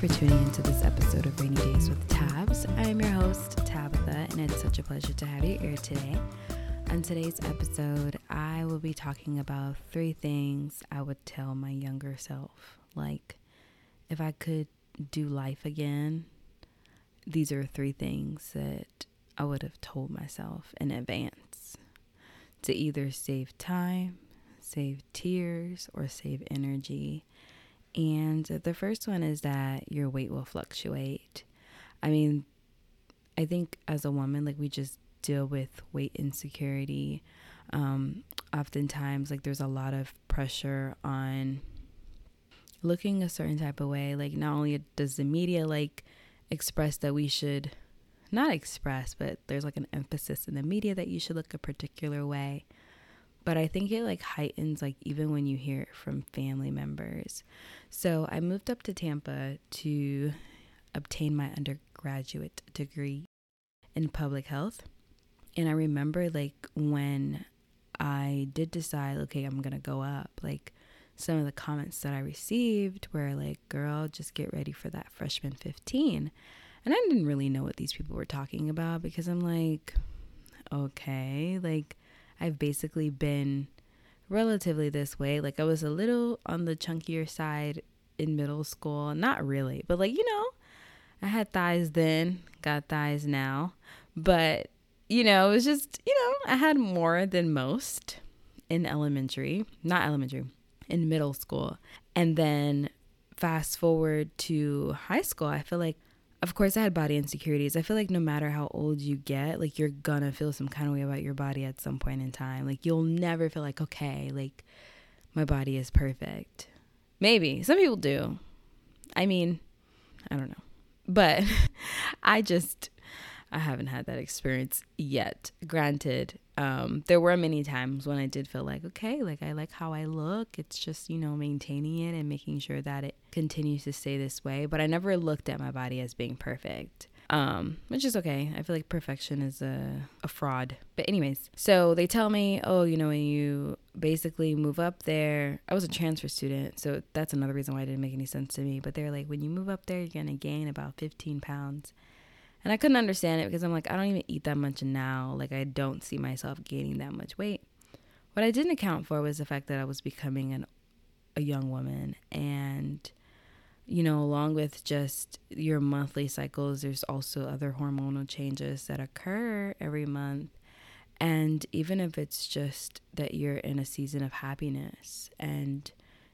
for tuning into this episode of Rainy Days with Tabs. I am your host, Tabitha, and it's such a pleasure to have you here today. On today's episode, I will be talking about three things I would tell my younger self. Like, if I could do life again, these are three things that I would have told myself in advance to either save time, save tears, or save energy. And the first one is that your weight will fluctuate. I mean, I think as a woman, like we just deal with weight insecurity. Um, oftentimes, like there's a lot of pressure on looking a certain type of way. Like not only does the media like express that we should not express, but there's like an emphasis in the media that you should look a particular way. But I think it like heightens like even when you hear it from family members. So I moved up to Tampa to obtain my undergraduate degree in public health. And I remember like when I did decide, okay, I'm gonna go up, like some of the comments that I received were like, girl, just get ready for that freshman 15. And I didn't really know what these people were talking about because I'm like, okay, like I've basically been relatively this way. Like I was a little on the chunkier side in middle school. Not really, but like, you know, I had thighs then, got thighs now. But, you know, it was just, you know, I had more than most in elementary, not elementary, in middle school. And then fast forward to high school, I feel like of course I had body insecurities. I feel like no matter how old you get, like you're gonna feel some kind of way about your body at some point in time. Like you'll never feel like, okay, like my body is perfect. Maybe. Some people do. I mean, I don't know. But I just I haven't had that experience yet. Granted, um, there were many times when I did feel like, okay, like I like how I look. It's just, you know, maintaining it and making sure that it continues to stay this way. But I never looked at my body as being perfect. Um, which is okay. I feel like perfection is a, a fraud. But, anyways, so they tell me, oh, you know, when you basically move up there, I was a transfer student. So that's another reason why it didn't make any sense to me. But they're like, when you move up there, you're going to gain about 15 pounds. And I couldn't understand it because I'm like, I don't even eat that much now. Like, I don't see myself gaining that much weight. What I didn't account for was the fact that I was becoming an, a young woman. And, you know, along with just your monthly cycles, there's also other hormonal changes that occur every month. And even if it's just that you're in a season of happiness and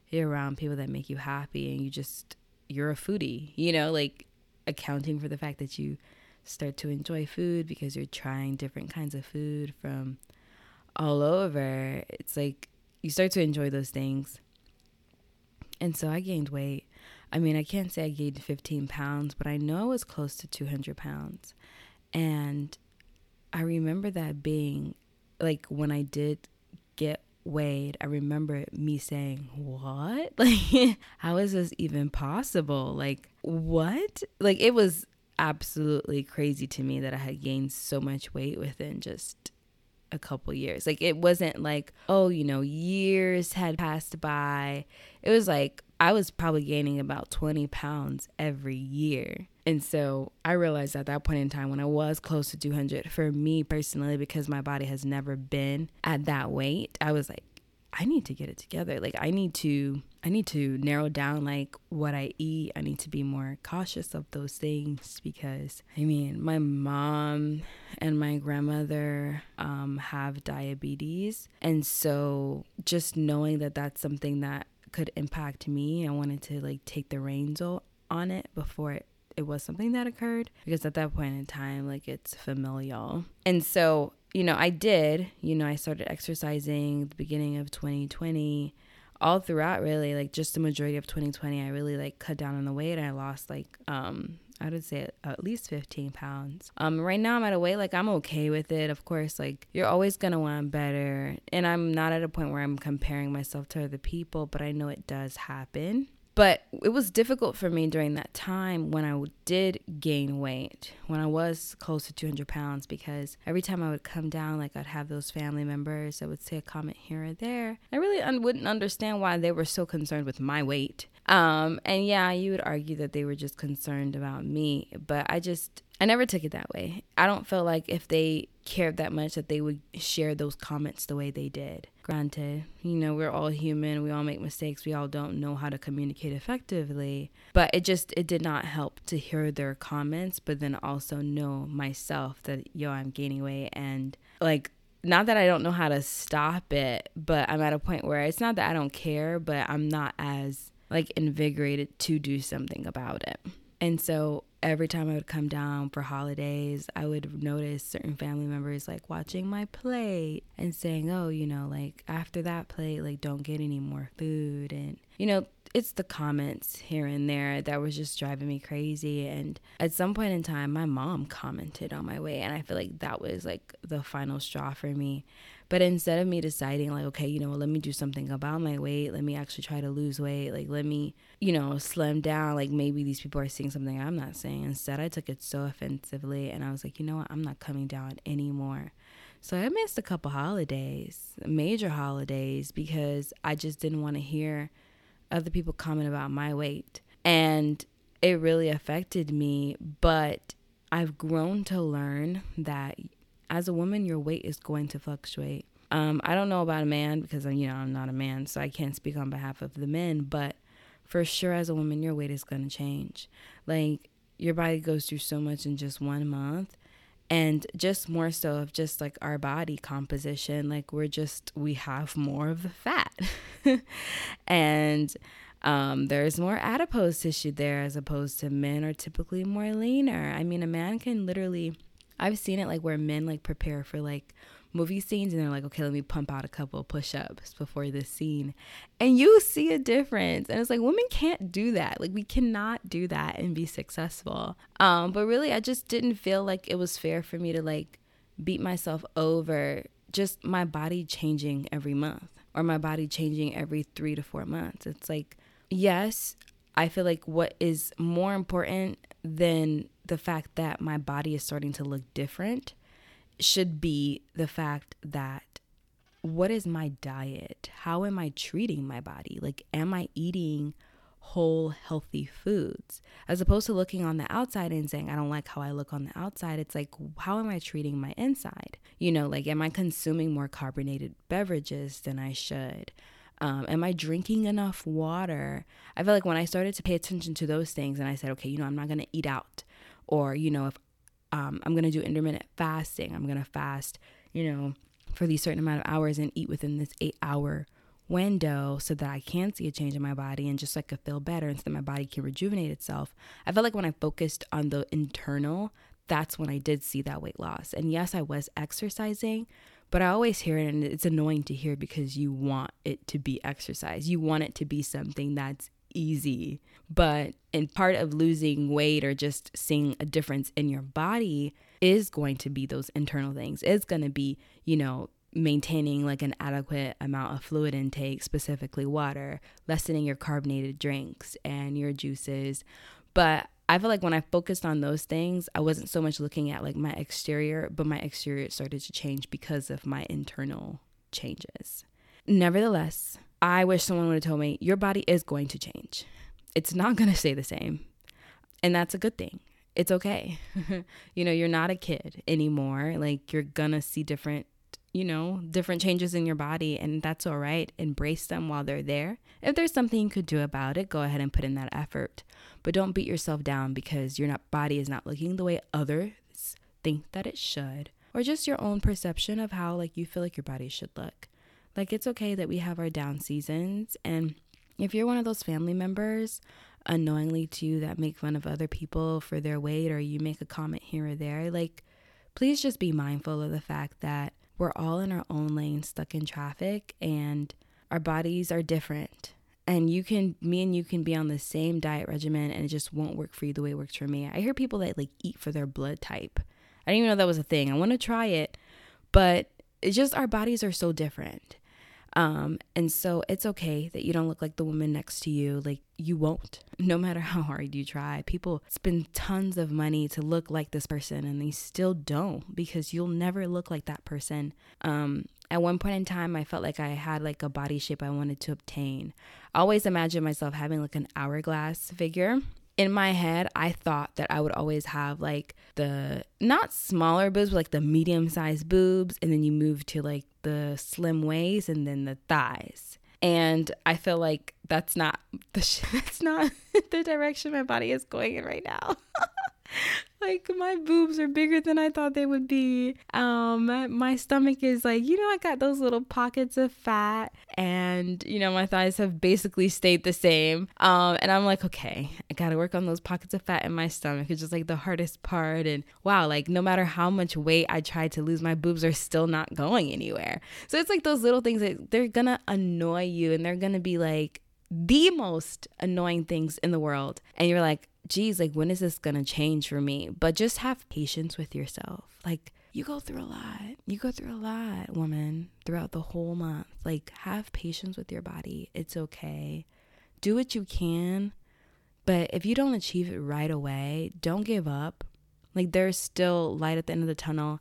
you're around people that make you happy and you just, you're a foodie, you know, like accounting for the fact that you start to enjoy food because you're trying different kinds of food from all over. It's like you start to enjoy those things. And so I gained weight. I mean, I can't say I gained 15 pounds, but I know I was close to 200 pounds. And I remember that being like when I did get weighed, I remember me saying, What? Like, how is this even possible? Like, what? Like, it was absolutely crazy to me that I had gained so much weight within just a couple years. Like it wasn't like, oh, you know, years had passed by. It was like I was probably gaining about 20 pounds every year. And so I realized at that point in time when I was close to 200, for me personally, because my body has never been at that weight, I was like, I need to get it together. Like I need to I need to narrow down like what I eat. I need to be more cautious of those things because I mean, my mom and my grandmother um, have diabetes, and so just knowing that that's something that could impact me, I wanted to like take the reins on it before it it was something that occurred because at that point in time like it's familial and so you know i did you know i started exercising the beginning of 2020 all throughout really like just the majority of 2020 i really like cut down on the weight and i lost like um I would say at least 15 pounds. Um, right now I'm at a weight like I'm okay with it. Of course, like you're always gonna want better, and I'm not at a point where I'm comparing myself to other people, but I know it does happen. But it was difficult for me during that time when I did gain weight, when I was close to 200 pounds, because every time I would come down, like I'd have those family members that would say a comment here or there. I really un- wouldn't understand why they were so concerned with my weight. Um, and yeah, you would argue that they were just concerned about me, but I just I never took it that way. I don't feel like if they cared that much that they would share those comments the way they did. Granted, you know, we're all human, we all make mistakes, we all don't know how to communicate effectively, but it just it did not help to hear their comments, but then also know myself that yo, I'm gaining weight and like not that I don't know how to stop it, but I'm at a point where it's not that I don't care, but I'm not as like invigorated to do something about it. And so every time I would come down for holidays, I would notice certain family members like watching my plate and saying, oh, you know, like after that plate, like don't get any more food. And, you know, it's the comments here and there that was just driving me crazy. And at some point in time, my mom commented on my weight. And I feel like that was like the final straw for me. But instead of me deciding, like, okay, you know, let me do something about my weight, let me actually try to lose weight, like, let me, you know, slim down, like, maybe these people are seeing something I'm not saying. Instead, I took it so offensively and I was like, you know what, I'm not coming down anymore. So I missed a couple holidays, major holidays, because I just didn't want to hear other people comment about my weight. And it really affected me, but I've grown to learn that as a woman, your weight is going to fluctuate. Um, I don't know about a man because you know I'm not a man, so I can't speak on behalf of the men. But for sure, as a woman, your weight is going to change. Like your body goes through so much in just one month, and just more so of just like our body composition. Like we're just we have more of the fat, and um, there's more adipose tissue there as opposed to men are typically more leaner. I mean, a man can literally I've seen it like where men like prepare for like movie scenes and they're like, okay, let me pump out a couple push ups before this scene. And you see a difference. And it's like, women can't do that. Like, we cannot do that and be successful. Um, but really, I just didn't feel like it was fair for me to like beat myself over just my body changing every month or my body changing every three to four months. It's like, yes, I feel like what is more important than the fact that my body is starting to look different should be the fact that what is my diet? How am I treating my body? Like, am I eating whole, healthy foods? As opposed to looking on the outside and saying, I don't like how I look on the outside. It's like, how am I treating my inside? You know, like, am I consuming more carbonated beverages than I should? Um, am I drinking enough water? I feel like when I started to pay attention to those things and I said, okay, you know, I'm not going to eat out, or, you know, if um, I'm going to do intermittent fasting, I'm going to fast, you know, for these certain amount of hours and eat within this eight hour window so that I can see a change in my body and just like I feel better and so that my body can rejuvenate itself. I felt like when I focused on the internal, that's when I did see that weight loss. And yes, I was exercising, but I always hear it and it's annoying to hear because you want it to be exercise. You want it to be something that's easy. But in part of losing weight or just seeing a difference in your body is going to be those internal things. It's going to be, you know, maintaining like an adequate amount of fluid intake, specifically water, lessening your carbonated drinks and your juices. But I feel like when I focused on those things, I wasn't so much looking at like my exterior, but my exterior started to change because of my internal changes. Nevertheless, I wish someone would have told me your body is going to change. It's not going to stay the same. And that's a good thing. It's okay. you know, you're not a kid anymore. Like you're going to see different you know, different changes in your body, and that's all right. Embrace them while they're there. If there's something you could do about it, go ahead and put in that effort. But don't beat yourself down because your body is not looking the way others think that it should, or just your own perception of how like you feel like your body should look. Like it's okay that we have our down seasons, and if you're one of those family members unknowingly too that make fun of other people for their weight or you make a comment here or there, like please just be mindful of the fact that we're all in our own lane stuck in traffic and our bodies are different. And you can me and you can be on the same diet regimen and it just won't work for you the way it works for me. I hear people that like eat for their blood type. I didn't even know that was a thing. I want to try it but it's just our bodies are so different Um, and so it's okay that you don't look like the woman next to you. Like you won't, no matter how hard you try. People spend tons of money to look like this person and they still don't because you'll never look like that person. Um, at one point in time, I felt like I had like a body shape I wanted to obtain. I always imagined myself having like an hourglass figure in my head, I thought that I would always have like the not smaller boobs, but like the medium sized boobs, and then you move to like the slim waist and then the thighs. And I feel like that's not the that's not the direction my body is going in right now. like my boobs are bigger than I thought they would be. Um, my stomach is like, you know, I got those little pockets of fat, and you know, my thighs have basically stayed the same. Um, and I'm like, okay, I gotta work on those pockets of fat in my stomach. It's just like the hardest part. And wow, like no matter how much weight I try to lose, my boobs are still not going anywhere. So it's like those little things that they're gonna annoy you, and they're gonna be like the most annoying things in the world. And you're like, geez, like when is this gonna change for me? But just have patience with yourself. Like you go through a lot. You go through a lot, woman, throughout the whole month. Like have patience with your body. It's okay. Do what you can. But if you don't achieve it right away, don't give up. Like there's still light at the end of the tunnel.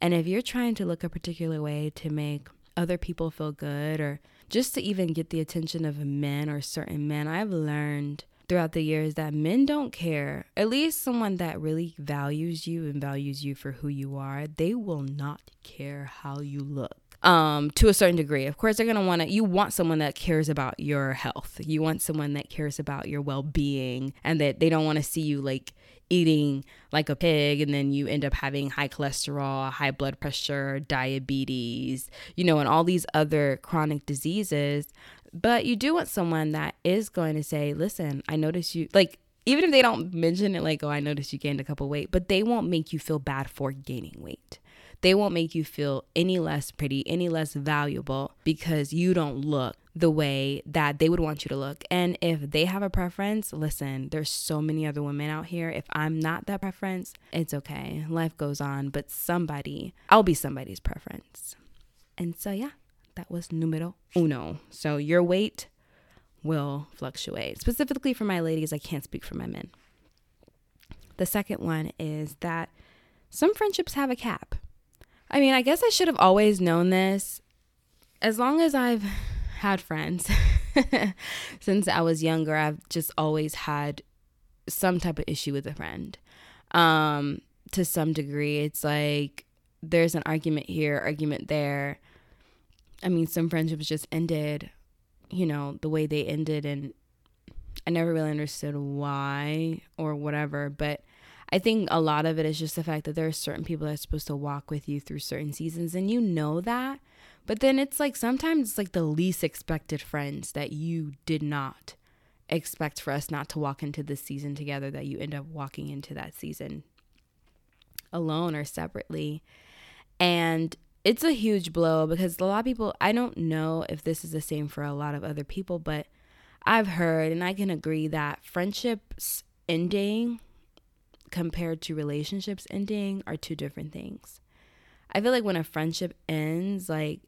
And if you're trying to look a particular way to make other people feel good or just to even get the attention of men or certain men, I've learned throughout the years that men don't care. At least someone that really values you and values you for who you are, they will not care how you look. Um, to a certain degree. Of course, they're gonna want to. You want someone that cares about your health. You want someone that cares about your well-being, and that they don't want to see you like eating like a pig and then you end up having high cholesterol, high blood pressure, diabetes, you know, and all these other chronic diseases but you do want someone that is going to say, listen, I notice you, like, even if they don't mention it, like, oh, I noticed you gained a couple weight, but they won't make you feel bad for gaining weight. They won't make you feel any less pretty, any less valuable because you don't look the way that they would want you to look. And if they have a preference, listen, there's so many other women out here. If I'm not that preference, it's okay. Life goes on, but somebody, I'll be somebody's preference. And so, yeah, that was numero uno. So your weight will fluctuate. Specifically for my ladies, I can't speak for my men. The second one is that some friendships have a cap. I mean, I guess I should have always known this. As long as I've had friends since I was younger, I've just always had some type of issue with a friend. Um, to some degree, it's like there's an argument here, argument there. I mean, some friendships just ended, you know, the way they ended, and I never really understood why or whatever. But I think a lot of it is just the fact that there are certain people that are supposed to walk with you through certain seasons, and you know that. But then it's like sometimes it's like the least expected friends that you did not expect for us not to walk into this season together, that you end up walking into that season alone or separately. And it's a huge blow because a lot of people, I don't know if this is the same for a lot of other people, but I've heard and I can agree that friendships ending compared to relationships ending are two different things. I feel like when a friendship ends, like,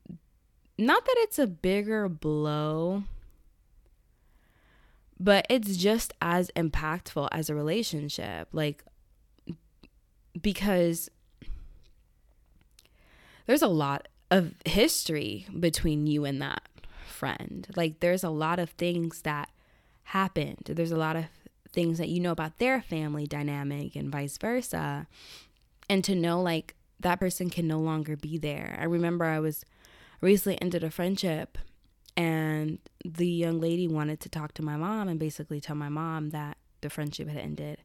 not that it's a bigger blow, but it's just as impactful as a relationship. Like, because there's a lot of history between you and that friend. Like there's a lot of things that happened. There's a lot of things that you know about their family dynamic and vice versa. And to know like that person can no longer be there. I remember I was recently ended a friendship and the young lady wanted to talk to my mom and basically tell my mom that the friendship had ended.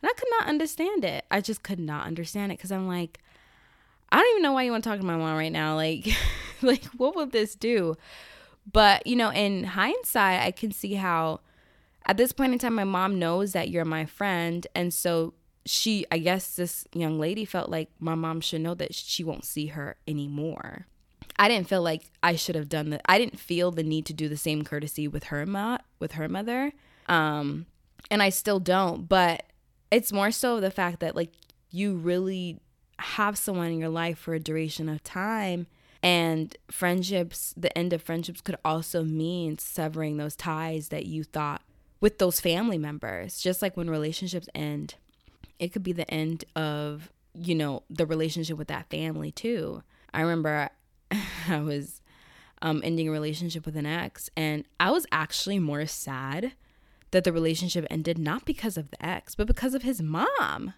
And I could not understand it. I just could not understand it because I'm like, I don't even know why you want to talk to my mom right now. Like, like what will this do? But you know, in hindsight, I can see how at this point in time, my mom knows that you're my friend, and so she, I guess, this young lady felt like my mom should know that she won't see her anymore. I didn't feel like I should have done that. I didn't feel the need to do the same courtesy with her ma- with her mother. Um, and I still don't, but it's more so the fact that like you really have someone in your life for a duration of time And friendships, the end of friendships could also mean severing those ties that you thought with those family members. Just like when relationships end, it could be the end of, you know, the relationship with that family too. I remember I was um, ending a relationship with an ex, and I was actually more sad that the relationship ended not because of the ex, but because of his mom.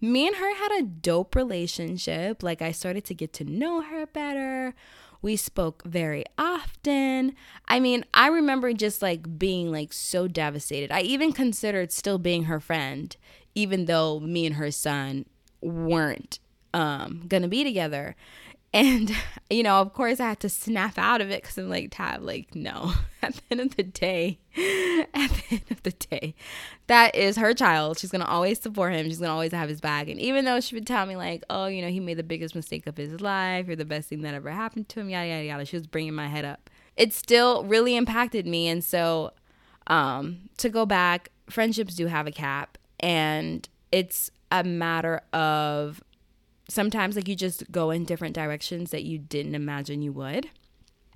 Me and her had a dope relationship. Like, I started to get to know her better. We spoke very often. I mean, I remember just like being like so devastated. I even considered still being her friend, even though me and her son weren't um, gonna be together. And, you know, of course, I had to snap out of it because I'm like, Tab, like, no. At the end of the day, at the end of the day, that is her child. She's going to always support him. She's going to always have his back. And even though she would tell me, like, oh, you know, he made the biggest mistake of his life, you're the best thing that ever happened to him, yada, yada, yada, she was bringing my head up. It still really impacted me. And so, um, to go back, friendships do have a cap. And it's a matter of sometimes like you just go in different directions that you didn't imagine you would.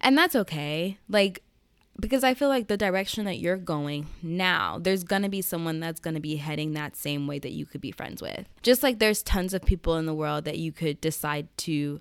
And that's okay. Like because I feel like the direction that you're going now, there's to be someone that's to be heading that same way that you could be friends with. Just like there's tons of people in the world that you could decide to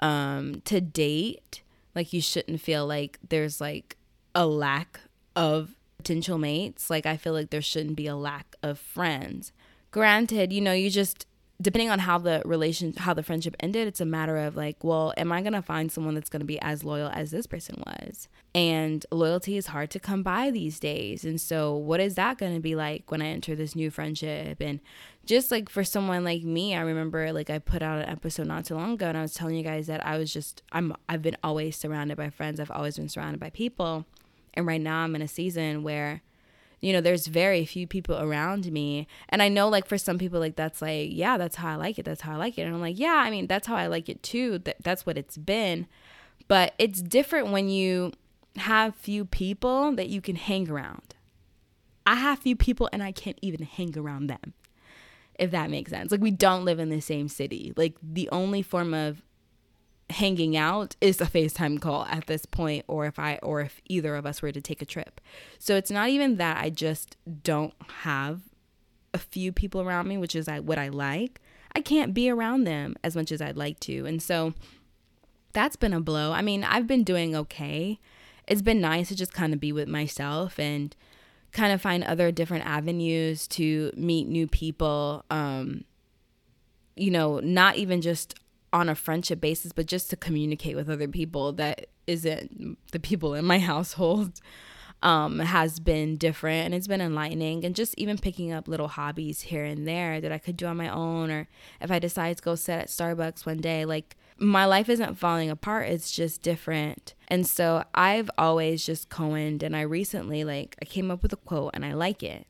um to date, like you shouldn't feel like there's like a lack of potential mates. Like I feel like there shouldn't be a lack of friends. Granted, you know, you just depending on how the relation how the friendship ended it's a matter of like well am i going to find someone that's going to be as loyal as this person was? And loyalty is hard to come by these days. And so what is that going to be like when i enter this new friendship? And just like for someone like me i remember like i put out an episode not too long ago and i was telling you guys that i was just i'm i've been always surrounded by friends. I've always been surrounded by people. And right now i'm in a season where you know there's very few people around me. And i know like for some people like that's like yeah that's how i like it that's how i like it. And i'm like yeah i mean that's how i like it too. That that's what it's been. But it's different when you have few people that you can hang around. I have few people and i can't even hang around them if that makes sense. Like we don't live in the same city. Like the only form of hanging out is a FaceTime call at this point or if I or if either of us were to take a trip. So it's not even that I just don't have a few people around me, which is I what I like. I can't be around them as much as I'd like to. And so that's been a blow. I mean, I've been doing okay. It's been nice to just kind of be with myself and kind of find other different avenues to meet new people um you know, not even just on a friendship basis, but just to communicate with other people that isn't the people in my household um, has been different and it's been enlightening. And just even picking up little hobbies here and there that I could do on my own, or if I decide to go sit at Starbucks one day, like my life isn't falling apart, it's just different. And so I've always just coined, and I recently, like, I came up with a quote and I like it.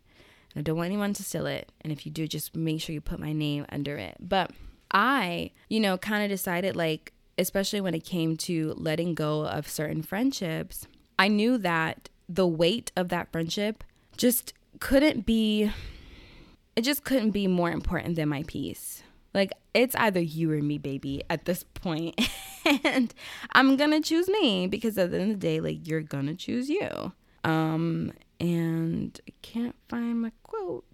I don't want anyone to steal it. And if you do, just make sure you put my name under it. But I, you know, kind of decided like, especially when it came to letting go of certain friendships, I knew that the weight of that friendship just couldn't be, it just couldn't be more important than my peace. Like, it's either you or me, baby, at this point. and I'm gonna choose me because at the end of the day, like, you're gonna choose you. Um, and I can't find my quote.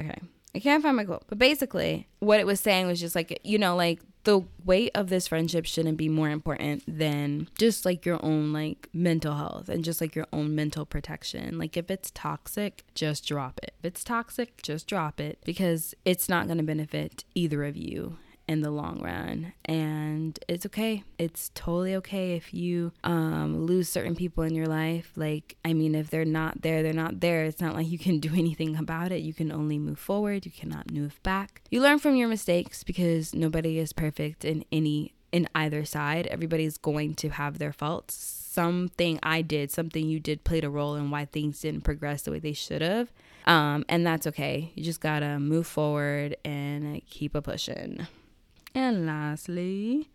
Okay. I can't find my quote, but basically, what it was saying was just like, you know, like the weight of this friendship shouldn't be more important than just like your own like mental health and just like your own mental protection. Like if it's toxic, just drop it. If it's toxic, just drop it because it's not going to benefit either of you in the long run. And it's okay. It's totally okay if you um, lose certain people in your life. Like, I mean, if they're not there, they're not there. It's not like you can do anything about it. You can only move forward, you cannot move back. You learn from your mistakes because nobody is perfect in any in either side. Everybody's going to have their faults. Something I did, something you did played a role in why things didn't progress the way they should have. Um, and that's okay. You just gotta move forward and keep a pushing. And lastly,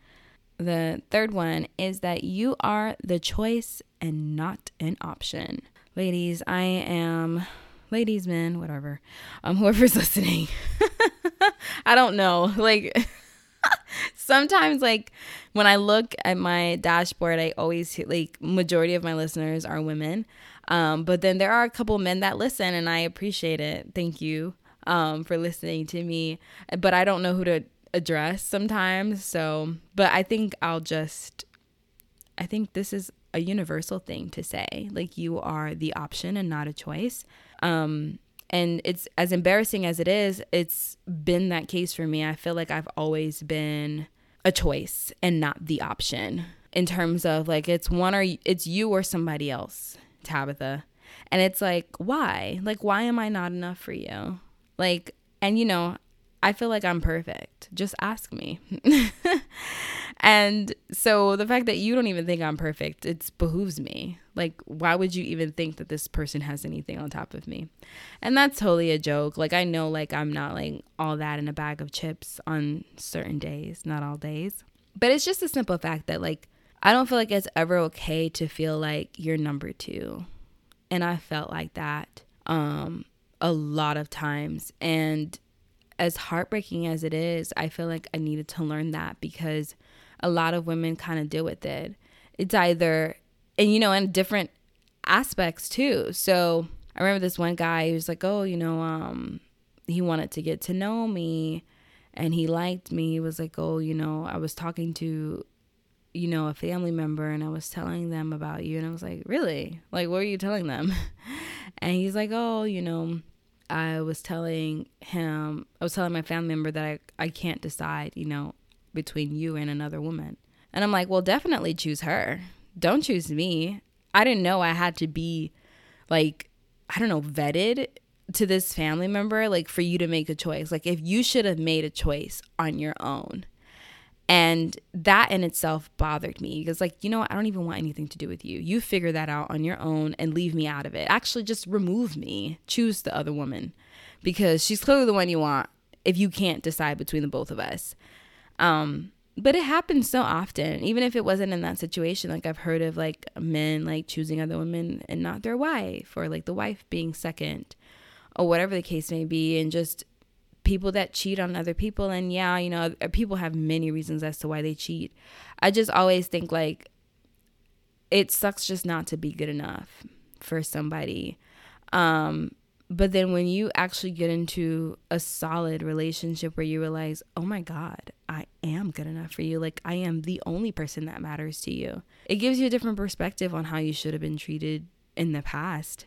the third one is that you are the choice and not an option. Ladies, I am ladies, men, whatever. Um whoever's listening. I don't know. Like sometimes like when I look at my dashboard, I always like majority of my listeners are women. Um, but then there are a couple men that listen and I appreciate it. Thank you um, for listening to me. But I don't know who to address sometimes. So, but I think I'll just, I think this is a universal thing to say. Like you are the option and not a choice. Um, and it's as embarrassing as it is, it's been that case for me. I feel like I've always been a choice and not the option in terms of like it's one or it's you or somebody else, Tabitha. And it's like, why? Like, why am I not enough for you? Like, and you know, I feel like I'm perfect. Just ask me. and so the fact that you don't even think I'm perfect, it behooves me. Like, why would you even think that this person has anything on top of me? And that's totally a joke. Like, I know, like, I'm not like all that in a bag of chips on certain days, not all days. But it's just a simple fact that, like, I don't feel like it's ever okay to feel like you're number two. And I felt like that um, a lot of times. And as heartbreaking as it is, I feel like I needed to learn that because a lot of women kind of deal with it. It's either, and you know, in different aspects too. So I remember this one guy who was like, oh, you know, um, he wanted to get to know me and he liked me. He was like, oh, you know, I was talking to, you know, a family member and I was telling them about you. And I was like, really? Like, what are you telling them? and he's like, oh, you know, I was telling him, I was telling my family member that I, I can't decide, you know, between you and another woman. And I'm like, well, definitely choose her. Don't choose me. I didn't know I had to be like, I don't know, vetted to this family member, like for you to make a choice. Like, if you should have made a choice on your own, and that in itself bothered me because, like, you know, I don't even want anything to do with you. You figure that out on your own and leave me out of it. Actually, just remove me. Choose the other woman because she's clearly the one you want if you can't decide between the both of us. Um, but it happens so often, even if it wasn't in that situation. Like, I've heard of like men like choosing other women and not their wife, or like the wife being second, or whatever the case may be, and just people that cheat on other people and yeah you know people have many reasons as to why they cheat. I just always think like it sucks just not to be good enough for somebody. Um but then when you actually get into a solid relationship where you realize oh my god i am good enough for you. Like i am the only person that matters to you. It gives you a different perspective on how you should have been treated in the past.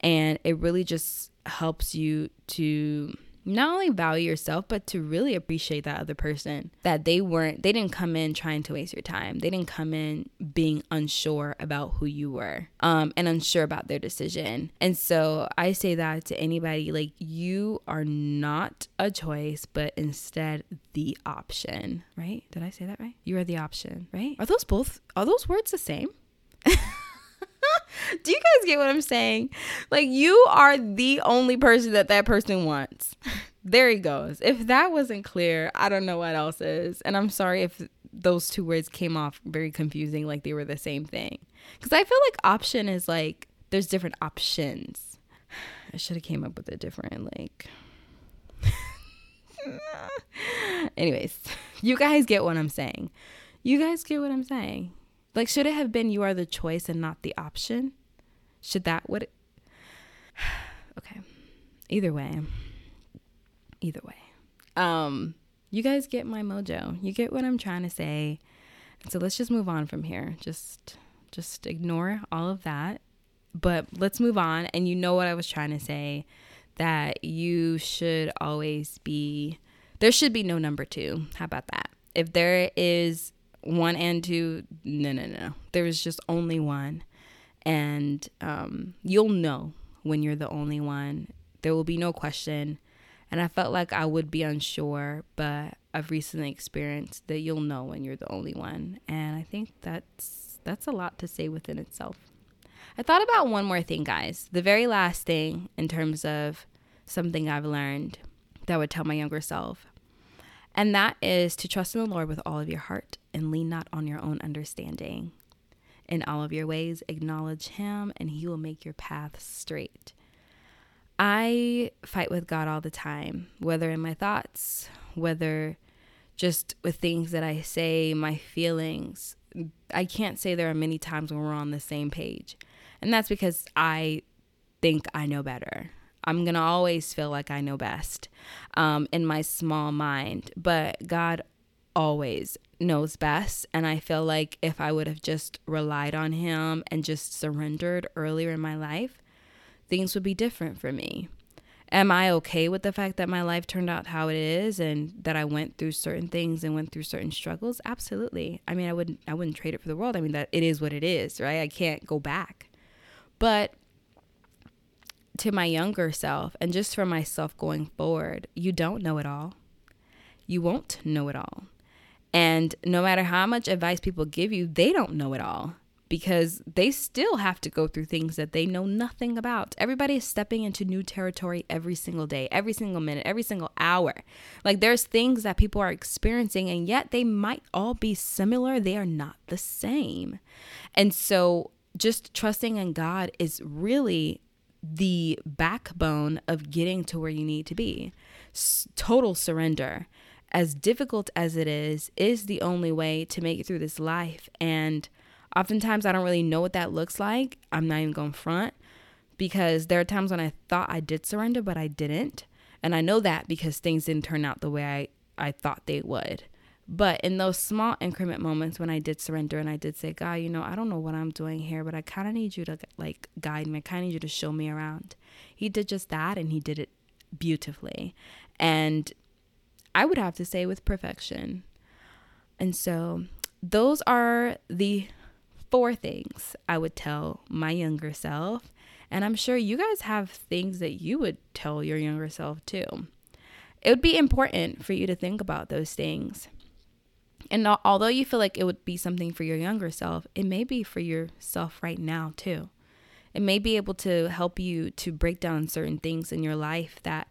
And it really just helps you to not only value yourself but to really appreciate that other person. That they weren't they didn't come in trying to waste your time. They didn't come in being unsure about who you were um, and unsure about their decision. And so i say that to anybody like you are not a choice but instead the option right? Did i say that right? You are the option right? Are those both are those words the same Do you guys get what I'm saying? Like, you are the only person that that person wants. there he goes. If that wasn't clear, I don't know what else is. And I'm sorry if those two words came off very confusing, like they were the same thing. Because I feel like option is like, there's different options. I should have came up with a different, like. Anyways, you guys get what I'm saying. You guys get what I'm saying. Like, should it have been you are the choice and not the option? Should that what? It... okay. Either way. Either way. Um, you guys get my mojo. You get what I'm trying to say. So let's just move on from here. Just just ignore all of that. But let's move on and you know what I was trying to say that you should always be there should be no number 2. How about that? If there is one and two. No, no, no. There is just only one. And um, you'll know when you're the only one. There will be no question. And I felt like I would be unsure, but I've recently experienced that you'll know when you're the only one. And I think that's that's a lot to say within itself. I thought about one more thing, guys. The very last thing in terms of something I've learned that I would tell my younger self. And that is to trust in the Lord with all of your heart and lean not on your own understanding. In all of your ways, acknowledge Him, and He will make your path straight. I fight with God all the time, whether in my thoughts, whether just with things that I say, my feelings. I can't say there are many times when we're on the same page. And that's because I think I know better. I'm going to always feel like I know best um, in my small mind. But God always knows best. And I feel like if I would have just relied on Him and just surrendered earlier in my life, things would be different for me. Am I okay with the fact that my life turned out how it is and that I went through certain things and went through certain struggles? Absolutely. I mean, I wouldn't I wouldn't trade it for the world. I mean, that it is what it is, right? I can't go back. But to my younger self and just for myself going forward, you don't know it all. You won't know it all. And no matter how much advice people give you, they don't know it all because they still have to go through things that they know nothing about. Everybody is stepping into new territory every single day, every single minute, every single hour. Like there's things that people are experiencing, and yet they might all be similar. They are not the same. And so just trusting in God is really the backbone of getting to where you need to be. S- total surrender, as difficult as it is, is the only way to make it through this life. And oftentimes, I don't really know what that looks like. I'm not even going front because there are times when I thought I did surrender, but I didn't. And I know that because things didn't turn out the way I, I thought they would. But in those small increment moments when I did surrender and I did say, God, you know, I don't know what I'm doing here, but I kind of need you to like guide me. I kind of need you to show me around. He did just that and he did it beautifully. And I would have to say with perfection. And so those are the four things I would tell my younger self. And I'm sure you guys have things that you would tell your younger self too. It would be important for you to think about those things and although you feel like it would be something for your younger self, it may be for yourself right now too. It may be able to help you to break down certain things in your life that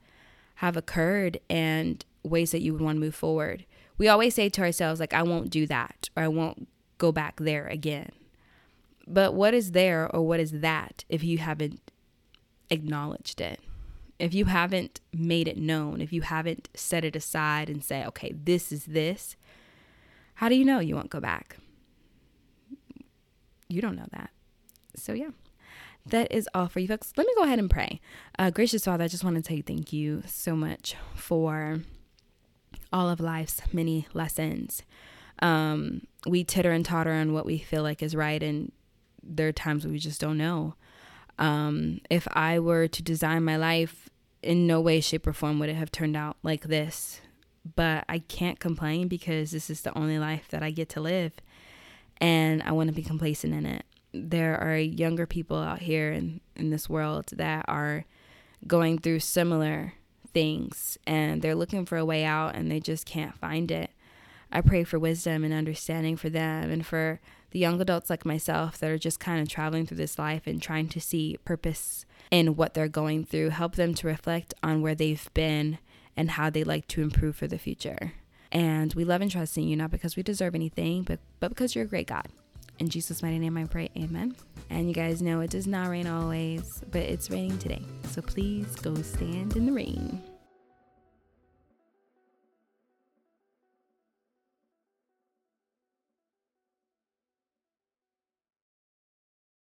have occurred and ways that you would want to move forward. We always say to ourselves, like, I won't do that or I won't go back there again. But what is there or what is that if you haven't acknowledged it? If you haven't made it known, if you haven't set it aside and say, okay, this is this, how do you know you won't go back? You don't know that. So, yeah, that is all for you folks. Let me go ahead and pray. Uh, gracious Father, I just want to tell you thank you so much for all of life's many lessons. Um, we titter and totter on what we feel like is right, and there are times we just don't know. Um, if I were to design my life, in no way, shape, or form would it have turned out like this but I can't complain because this is the only life that I get to live and I want to be complacent in it. There are younger people out here in, in this world that are going through similar things and they're looking for a way out and they just can't find it. I pray for wisdom and understanding for them and for the young adults like myself that are just kind of traveling through this life and trying to see purpose in what they're going through. Help them to reflect on where they've been and how they like to improve for the future. And we love and trust in you, not because we deserve anything, but, but because you're a great God. In Jesus' mighty name I pray, amen. And you guys know it does not rain always, but it's raining today. So please go stand in the rain.